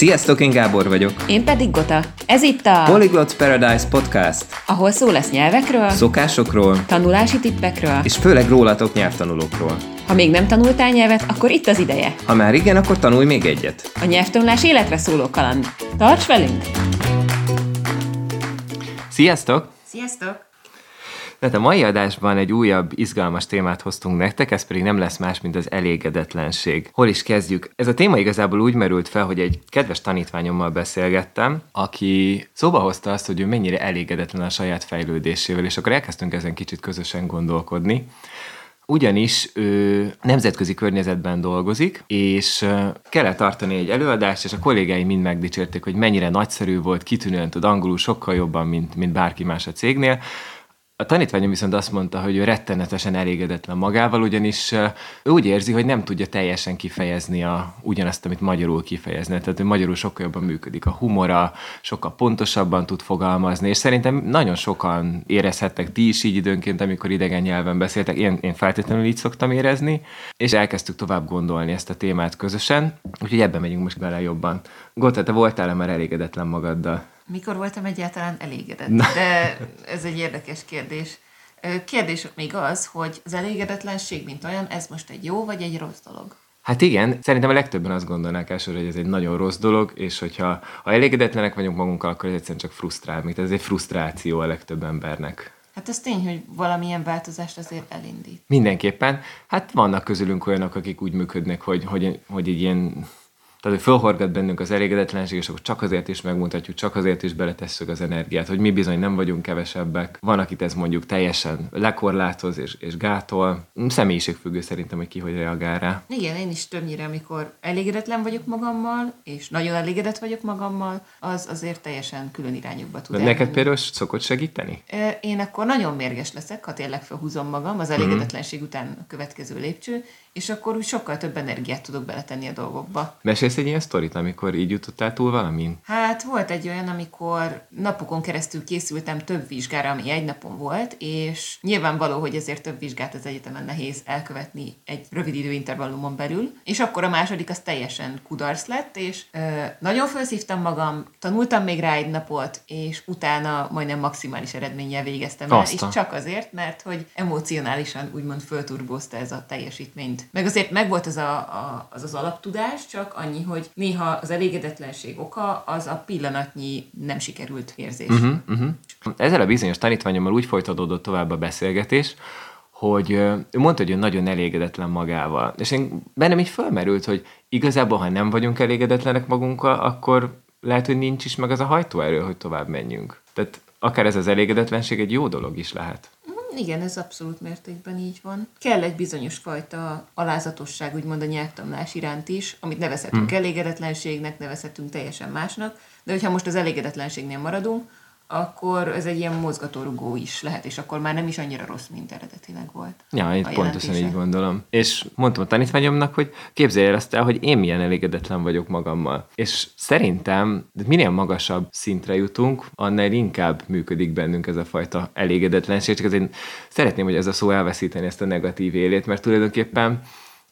Sziasztok, én Gábor vagyok. Én pedig Gota. Ez itt a Polyglot Paradise Podcast. Ahol szó lesz nyelvekről, szokásokról, tanulási tippekről, és főleg rólatok nyelvtanulókról. Ha még nem tanultál nyelvet, akkor itt az ideje. Ha már igen, akkor tanulj még egyet. A nyelvtanulás életre szóló kaland. Tarts velünk! Sziasztok! Sziasztok! Tehát a mai adásban egy újabb, izgalmas témát hoztunk nektek, ez pedig nem lesz más, mint az elégedetlenség. Hol is kezdjük? Ez a téma igazából úgy merült fel, hogy egy kedves tanítványommal beszélgettem, aki szóba hozta azt, hogy ő mennyire elégedetlen a saját fejlődésével, és akkor elkezdtünk ezen kicsit közösen gondolkodni ugyanis ő nemzetközi környezetben dolgozik, és kellett tartani egy előadást, és a kollégái mind megdicsérték, hogy mennyire nagyszerű volt, kitűnően tud angolul, sokkal jobban, mint, mint bárki más a cégnél, a tanítványom viszont azt mondta, hogy ő rettenetesen elégedetlen magával, ugyanis ő úgy érzi, hogy nem tudja teljesen kifejezni a, ugyanazt, amit magyarul kifejezni. Tehát ő magyarul sokkal jobban működik a humora, sokkal pontosabban tud fogalmazni, és szerintem nagyon sokan érezhettek ti is így időnként, amikor idegen nyelven beszéltek. Én, én feltétlenül így szoktam érezni, és elkezdtük tovább gondolni ezt a témát közösen, úgyhogy ebben megyünk most bele jobban. Gota, te voltál-e már elégedetlen magaddal? Mikor voltam egyáltalán elégedett? De ez egy érdekes kérdés. Kérdés még az, hogy az elégedetlenség, mint olyan, ez most egy jó vagy egy rossz dolog? Hát igen, szerintem a legtöbben azt gondolnák elsőre, hogy ez egy nagyon rossz dolog, és hogyha ha elégedetlenek vagyunk magunkkal, akkor ez egyszerűen csak frusztrál, mint ez egy frusztráció a legtöbb embernek. Hát ez tény, hogy valamilyen változást azért elindít. Mindenképpen. Hát vannak közülünk olyanok, akik úgy működnek, hogy, hogy, hogy egy ilyen tehát, hogy fölhorgat bennünk az elégedetlenség, és akkor csak azért is megmutatjuk, csak azért is beletesszük az energiát, hogy mi bizony nem vagyunk kevesebbek. Van, akit ez mondjuk teljesen lekorlátoz és, és gátol. Személyiségfüggő szerintem, hogy ki hogy reagál rá. Igen, én is többnyire, amikor elégedetlen vagyok magammal, és nagyon elégedett vagyok magammal, az azért teljesen külön irányokba tud De neked például szokott segíteni? Én akkor nagyon mérges leszek, ha tényleg felhúzom magam, az mhm. elégedetlenség után a következő lépcső, és akkor úgy sokkal több energiát tudok beletenni a dolgokba. Mesélsz egy ilyen sztorit, amikor így jutottál túl valamin? Hát volt egy olyan, amikor napokon keresztül készültem több vizsgára, ami egy napon volt, és nyilvánvaló, hogy ezért több vizsgát az egyetemen nehéz elkövetni egy rövid időintervallumon belül, és akkor a második az teljesen kudarc lett, és ö, nagyon felszívtam magam, tanultam még rá egy napot, és utána majdnem maximális eredménnyel végeztem el, és csak azért, mert hogy emocionálisan úgymond fölturbózta ez a teljesítményt. Meg azért megvolt az, a, a, az az alaptudás, csak annyi, hogy néha az elégedetlenség oka az a pillanatnyi nem sikerült érzés. Uh-huh, uh-huh. Ezzel a bizonyos tanítványommal úgy folytatódott tovább a beszélgetés, hogy ő mondta, hogy ő nagyon elégedetlen magával. És én bennem így felmerült, hogy igazából, ha nem vagyunk elégedetlenek magunkkal, akkor lehet, hogy nincs is meg az a hajtóerő, hogy tovább menjünk. Tehát akár ez az elégedetlenség egy jó dolog is lehet. Igen, ez abszolút mértékben így van. Kell egy bizonyos fajta alázatosság, úgymond a nyelvtanulás iránt is, amit nevezhetünk hmm. elégedetlenségnek, nevezhetünk teljesen másnak, de hogyha most az elégedetlenségnél maradunk, akkor ez egy ilyen mozgatórugó is lehet, és akkor már nem is annyira rossz, mint eredetileg volt. Ja, én pontosan így gondolom. És mondtam a tanítványomnak, hogy képzelj el azt el, hogy én milyen elégedetlen vagyok magammal. És szerintem minél magasabb szintre jutunk, annál inkább működik bennünk ez a fajta elégedetlenség. Csak azért szeretném, hogy ez a szó elveszíteni ezt a negatív élét, mert tulajdonképpen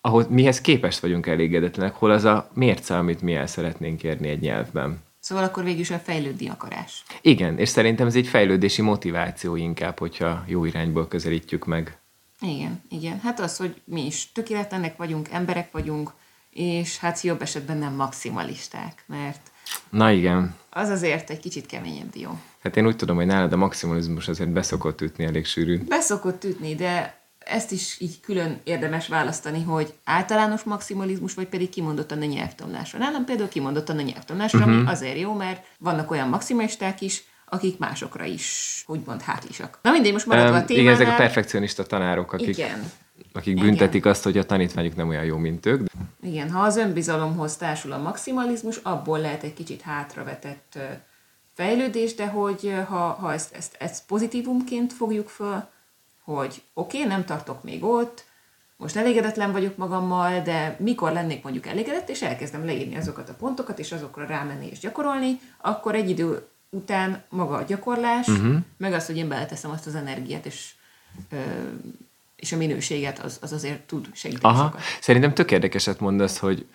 ahol mihez képest vagyunk elégedetlenek, hol az a mérce, amit mi el szeretnénk érni egy nyelvben. Szóval akkor végül is a fejlődni akarás. Igen, és szerintem ez egy fejlődési motiváció inkább, hogyha jó irányból közelítjük meg. Igen, igen. Hát az, hogy mi is tökéletlenek vagyunk, emberek vagyunk, és hát jobb esetben nem maximalisták, mert... Na igen. Az azért egy kicsit keményebb dió. Hát én úgy tudom, hogy nálad a maximalizmus azért beszokott ütni elég sűrűn. Beszokott ütni, de ezt is így külön érdemes választani, hogy általános maximalizmus, vagy pedig kimondottan a nyelvtanulásra. Nálam például kimondottan a nyelvtanulásra, uh-huh. ami mhm. azért jó, mert vannak olyan maximalisták is, akik másokra is, úgymond hátisak. Na mindegy, most maradva um, a témánál... Igen, ezek a perfekcionista tanárok, akik, igen. akik büntetik igen. azt, hogy a tanítványuk nem olyan jó, mint ők. Igen, ha az önbizalomhoz társul a maximalizmus, abból lehet egy kicsit hátravetett fejlődés, de hogy ha, ha ezt, ezt, ezt pozitívumként fogjuk fel, hogy oké, okay, nem tartok még ott, most elégedetlen vagyok magammal, de mikor lennék mondjuk elégedett, és elkezdem leírni azokat a pontokat, és azokra rámenni és gyakorolni, akkor egy idő után maga a gyakorlás, uh-huh. meg az, hogy én beleteszem azt az energiát, és, ö, és a minőséget, az, az azért tud segíteni Aha. Sokat. Szerintem tök érdekeset mondasz, hogy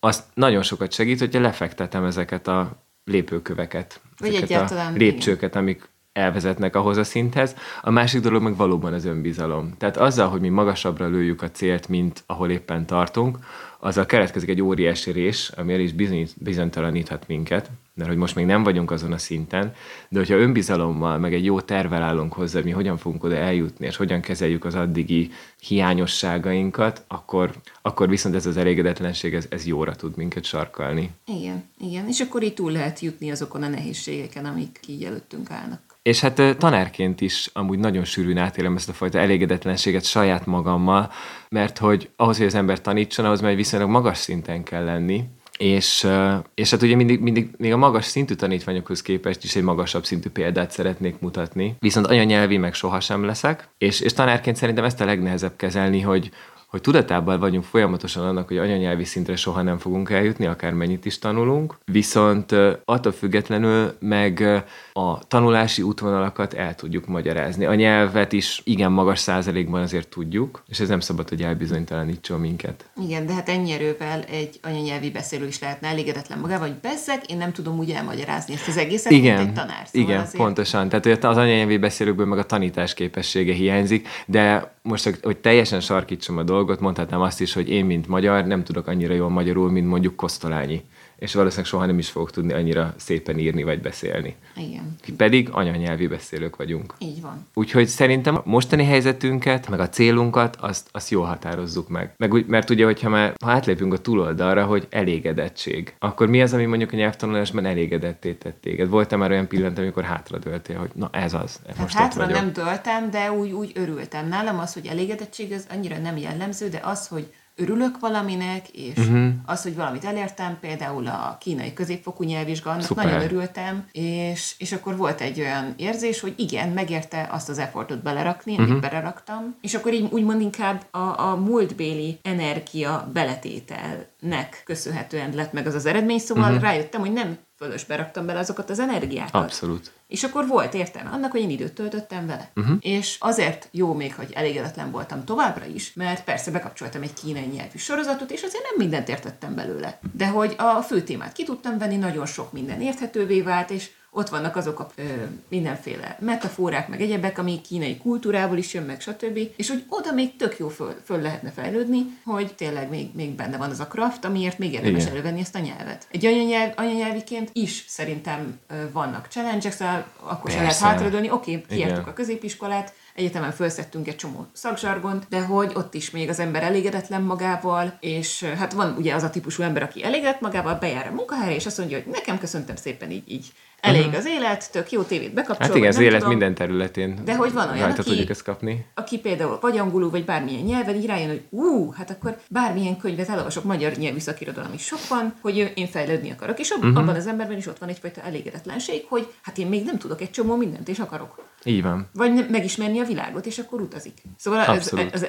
az nagyon sokat segít, hogyha lefektetem ezeket a lépőköveket, Vagy ezeket a lépcsőket, amik elvezetnek ahhoz a szinthez. A másik dolog meg valóban az önbizalom. Tehát azzal, hogy mi magasabbra lőjük a célt, mint ahol éppen tartunk, azzal keletkezik egy óriási rés, ami el is bizony, bizonytalaníthat minket, mert hogy most még nem vagyunk azon a szinten, de hogyha önbizalommal, meg egy jó tervel állunk hozzá, mi hogyan fogunk oda eljutni, és hogyan kezeljük az addigi hiányosságainkat, akkor, akkor viszont ez az elégedetlenség, ez, ez jóra tud minket sarkalni. Igen, igen. És akkor így túl lehet jutni azokon a nehézségeken, amik így előttünk állnak. És hát tanárként is amúgy nagyon sűrűn átélem ezt a fajta elégedetlenséget saját magammal, mert hogy ahhoz, hogy az ember tanítson, ahhoz már viszonylag magas szinten kell lenni, és, és hát ugye mindig, mindig még a magas szintű tanítványokhoz képest is egy magasabb szintű példát szeretnék mutatni. Viszont anyanyelvi meg sohasem leszek, és, és tanárként szerintem ezt a legnehezebb kezelni, hogy, hogy tudatában vagyunk folyamatosan annak, hogy anyanyelvi szintre soha nem fogunk eljutni, akármennyit is tanulunk, viszont attól függetlenül meg a tanulási útvonalakat el tudjuk magyarázni. A nyelvet is igen magas százalékban azért tudjuk, és ez nem szabad, hogy elbizonytalanítson minket. Igen, de hát ennyi erővel egy anyanyelvi beszélő is lehetne elégedetlen magával, hogy bezzeg, én nem tudom úgy elmagyarázni ezt az egészet, Igen, mint egy tanár. Szóval igen, azért... pontosan. Tehát az anyanyelvi beszélőkből meg a tanítás képessége hiányzik, de most, hogy teljesen sarkítsam a dolgot, mondhatnám azt is, hogy én, mint magyar, nem tudok annyira jól magyarul, mint mondjuk Kosztolányi. És valószínűleg soha nem is fogok tudni annyira szépen írni vagy beszélni. Igen, Pedig anyanyelvi beszélők vagyunk. így van. Úgyhogy szerintem a mostani helyzetünket, meg a célunkat, azt, azt jól határozzuk meg. meg úgy, mert ugye, hogyha már ha átlépünk a túloldalra, hogy elégedettség, akkor mi az, ami mondjuk a nyelvtanulásban elégedetté tett téged? Volt-e már olyan pillanat, amikor hátradőltél, hogy na ez az, Tehát most Hát hátra nem döltem, de úgy, úgy örültem. Nálam az, hogy elégedettség, az annyira nem jellemző, de az, hogy örülök valaminek, és uh-huh. az, hogy valamit elértem, például a kínai középfokú nyelvvizsga, annak Szuper. nagyon örültem, és, és akkor volt egy olyan érzés, hogy igen, megérte azt az effortot belerakni, amit uh-huh. beleraktam, és akkor így úgymond inkább a, a múltbéli energia beletételnek köszönhetően lett meg az az eredmény, szóval uh-huh. rájöttem, hogy nem fölösbe raktam bele azokat az energiákat. Abszolút. És akkor volt értelme annak, hogy én időt töltöttem vele. Uh-huh. És azért jó még, hogy elégedetlen voltam továbbra is, mert persze bekapcsoltam egy kínai nyelvű sorozatot, és azért nem mindent értettem belőle. De hogy a fő témát ki tudtam venni, nagyon sok minden érthetővé vált, és ott vannak azok a ö, mindenféle metaforák, meg egyebek, ami kínai kultúrából is jön, meg stb. És hogy oda még tök jó föl, föl lehetne fejlődni, hogy tényleg még, még benne van az a craft, amiért még érdemes Igen. elővenni ezt a nyelvet. Egy anyanyelv, anyanyelviként is szerintem ö, vannak challenge szóval akkor se lehet Persze. hátradőlni. Oké, okay, kiértük a középiskolát, egyetemen felszettünk egy csomó szakzsargont, de hogy ott is még az ember elégedetlen magával, és hát van ugye az a típusú ember, aki elégedett magával, bejár a munkahelyre, és azt mondja, hogy nekem köszöntem szépen így, így elég az élet, tök jó tévét bekapcsol, Hát igen, az élet tudom. minden területén De hogy van olyan, aki- tudjuk ezt kapni. aki például vagy angolul, vagy bármilyen nyelven így rájön, hogy ú, hát akkor bármilyen könyvet elolvasok, magyar nyelvű szakirodalom is sok van, hogy én fejlődni akarok, és ab- Mhm. abban az emberben is ott van egyfajta elégedetlenség, hogy hát én még nem tudok egy csomó mindent, és akarok. Így van. Vagy megismerni a világot, és akkor utazik. Szóval ez, ez, ez,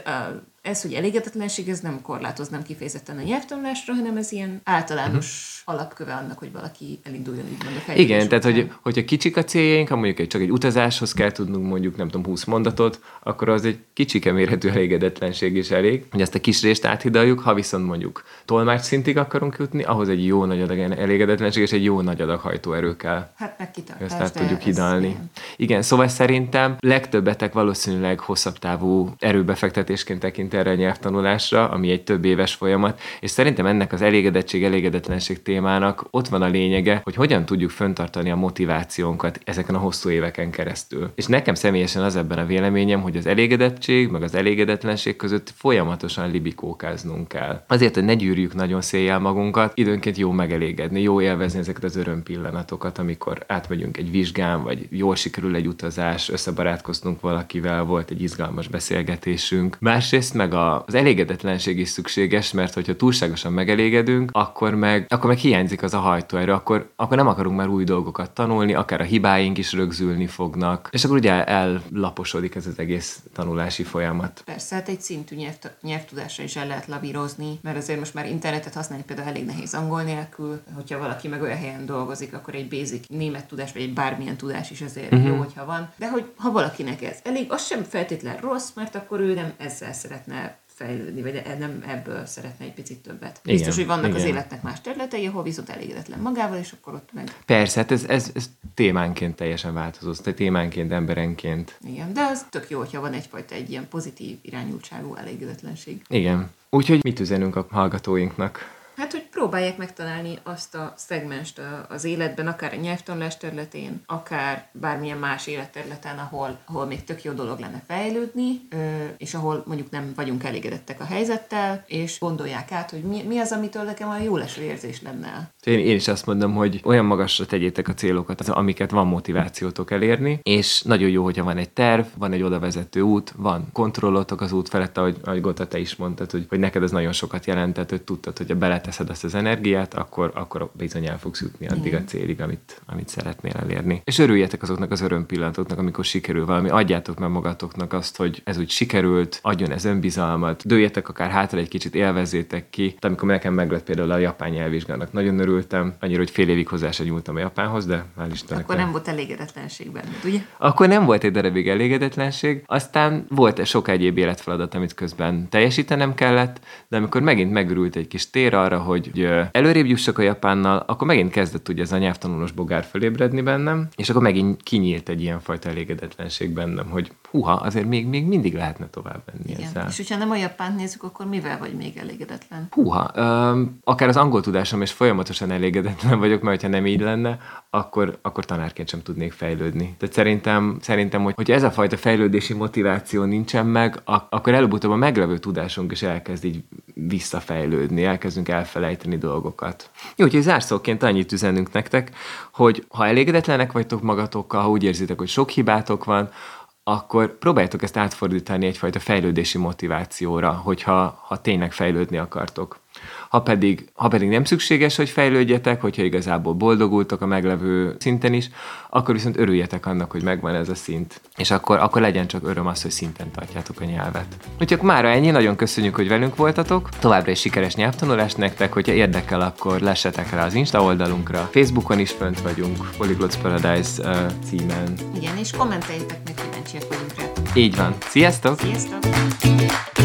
ez, hogy elégedetlenség, ez nem korlátoznám kifejezetten a nyelvtanulásra, hanem ez ilyen általános alapköve annak, hogy valaki elinduljon úgymond a fejlődés. Igen, tehát hogy, hogyha kicsik a céljaink, ha mondjuk egy, csak egy utazáshoz kell tudnunk mondjuk, nem tudom, 20 mondatot, akkor az egy kicsike mérhető elégedetlenség is elég, hogy ezt a kis részt áthidaljuk, ha viszont mondjuk tolmács szintig akarunk jutni, ahhoz egy jó nagy adag elégedetlenség és egy jó nagy adag hajtóerő kell. Hát meg kitartás, Ezt át tudjuk hidalni. ilyen. Igen, szóval szerintem legtöbbetek valószínűleg hosszabb távú erőbefektetésként tekint erre a nyelvtanulásra, ami egy több éves folyamat, és szerintem ennek az elégedettség, elégedetlenség témának ott van a lényege, hogy hogyan tudjuk föntartani a motivációnkat ezeken a hosszú éveken keresztül. És nekem személyesen az ebben a véleményem, hogy az elégedettség, meg az elégedetlenség között folyamatosan libikókáznunk kell. Azért, hogy ne gyűrjük nagyon széjjel magunkat, időnként jó megelégedni, jó élvezni ezeket az öröm amikor átmegyünk egy vizsgán, vagy jól sikerül egy utazás, összebarátkoztunk valakivel, volt egy izgalmas beszélgetésünk. Másrészt meg a- az elégedetlenség is szükséges, mert hogyha túlságosan megelégedünk, akkor meg, akkor meg hiányzik az a hajtóerő, akkor, akkor nem akarunk már új dolgokat tanulni, akár a hibáink is rögzülni fognak, és akkor ugye ellaposodik ez az egész tanulási folyamat. Persze, hát egy szintű nyelv, nyelvtudásra is el lehet lavírozni, mert azért most már internetet használni például elég nehéz angol nélkül. Hogyha valaki meg olyan helyen dolgozik, akkor egy basic német tudás, vagy egy bármilyen tudás is azért uh-huh. jó, hogyha van. De hogy ha valakinek ez elég, az sem feltétlen rossz, mert akkor ő nem ezzel szeretne fejlődni, vagy e- nem ebből szeretne egy picit többet. Igen, Biztos, hogy vannak az igen. életnek más területei, ahol viszont elégedetlen magával, és akkor ott meg Persze, hát ez, ez, ez témánként teljesen változó, tehát témánként, emberenként. igen. De az tök jó, hogyha van egyfajta egy ilyen pozitív irányultságú elégedetlenség. Igen. Úgyhogy mit üzenünk a hallgatóinknak? Hát, hogy próbálják megtalálni azt a szegmest az életben, akár a nyelvtanulás területén, akár bármilyen más életterületen, ahol, ahol még tök jó dolog lenne fejlődni, és ahol mondjuk nem vagyunk elégedettek a helyzettel, és gondolják át, hogy mi, mi az, amitől nekem a jó leső érzés lenne. Én, én is azt mondom, hogy olyan magasra tegyétek a célokat, amiket van motivációtok elérni, és nagyon jó, hogyha van egy terv, van egy oda vezető út, van kontrollotok az út felett, ahogy, ahogy Gota, te is mondtad, hogy, hogy neked ez nagyon sokat jelentett, hogy tudtad, hogy ha beleteszed azt az energiát, akkor, akkor bizony el fogsz jutni addig a célig, amit, amit szeretnél elérni. És örüljetek azoknak az örömpillanatoknak, amikor sikerül valami, adjátok meg magatoknak azt, hogy ez úgy sikerült, adjon ez önbizalmat, dőljetek akár hátra egy kicsit, élvezzétek ki. De amikor nekem meglett például a japán nyelvvizsgának, nagyon örültem, annyira, hogy fél évig hozzá sem nyúltam a japánhoz, de hál' Istennek Akkor nem volt elégedetlenség benned, ugye? akkor nem volt egy darabig elégedetlenség, aztán volt sok egyéb életfeladat, amit közben teljesítenem kellett, de amikor megint megörült egy kis tér arra, hogy ö, előrébb jussak a japánnal, akkor megint kezdett ugye ez a nyelvtanulós bogár fölébredni bennem, és akkor megint kinyílt egy ilyen fajta elégedetlenség bennem, hogy huha, azért még, még mindig lehetne tovább menni Igen. ezzel. És hogyha nem a japánt nézzük, akkor mivel vagy még elégedetlen? Húha, öm, akár az angol tudásom is folyamatosan elégedetlen vagyok, mert ha nem így lenne, akkor, akkor tanárként sem tudnék fejlődni. Tehát szerintem, szerintem hogy, hogyha ez a fajta fejlődési motiváció nincsen meg, ak- akkor előbb-utóbb a meglevő tudásunk is elkezd így visszafejlődni, elkezdünk elfelejteni dolgokat. Jó, úgyhogy zárszóként annyit üzenünk nektek, hogy ha elégedetlenek vagytok magatokkal, ha úgy érzitek, hogy sok hibátok van, akkor próbáljátok ezt átfordítani egyfajta fejlődési motivációra, hogyha ha tényleg fejlődni akartok. Ha pedig, ha pedig nem szükséges, hogy fejlődjetek, hogyha igazából boldogultok a meglevő szinten is, akkor viszont örüljetek annak, hogy megvan ez a szint. És akkor, akkor legyen csak öröm az, hogy szinten tartjátok a nyelvet. Úgyhogy mára ennyi, nagyon köszönjük, hogy velünk voltatok. Továbbra is sikeres nyelvtanulást nektek, hogyha érdekel, akkor lessetek rá az Insta oldalunkra. Facebookon is fönt vagyunk, Polyglots Paradise uh, címen. Igen, és kommenteljétek meg, kíváncsiak vagyunk rá. Így van. Sziasztok! Sziasztok!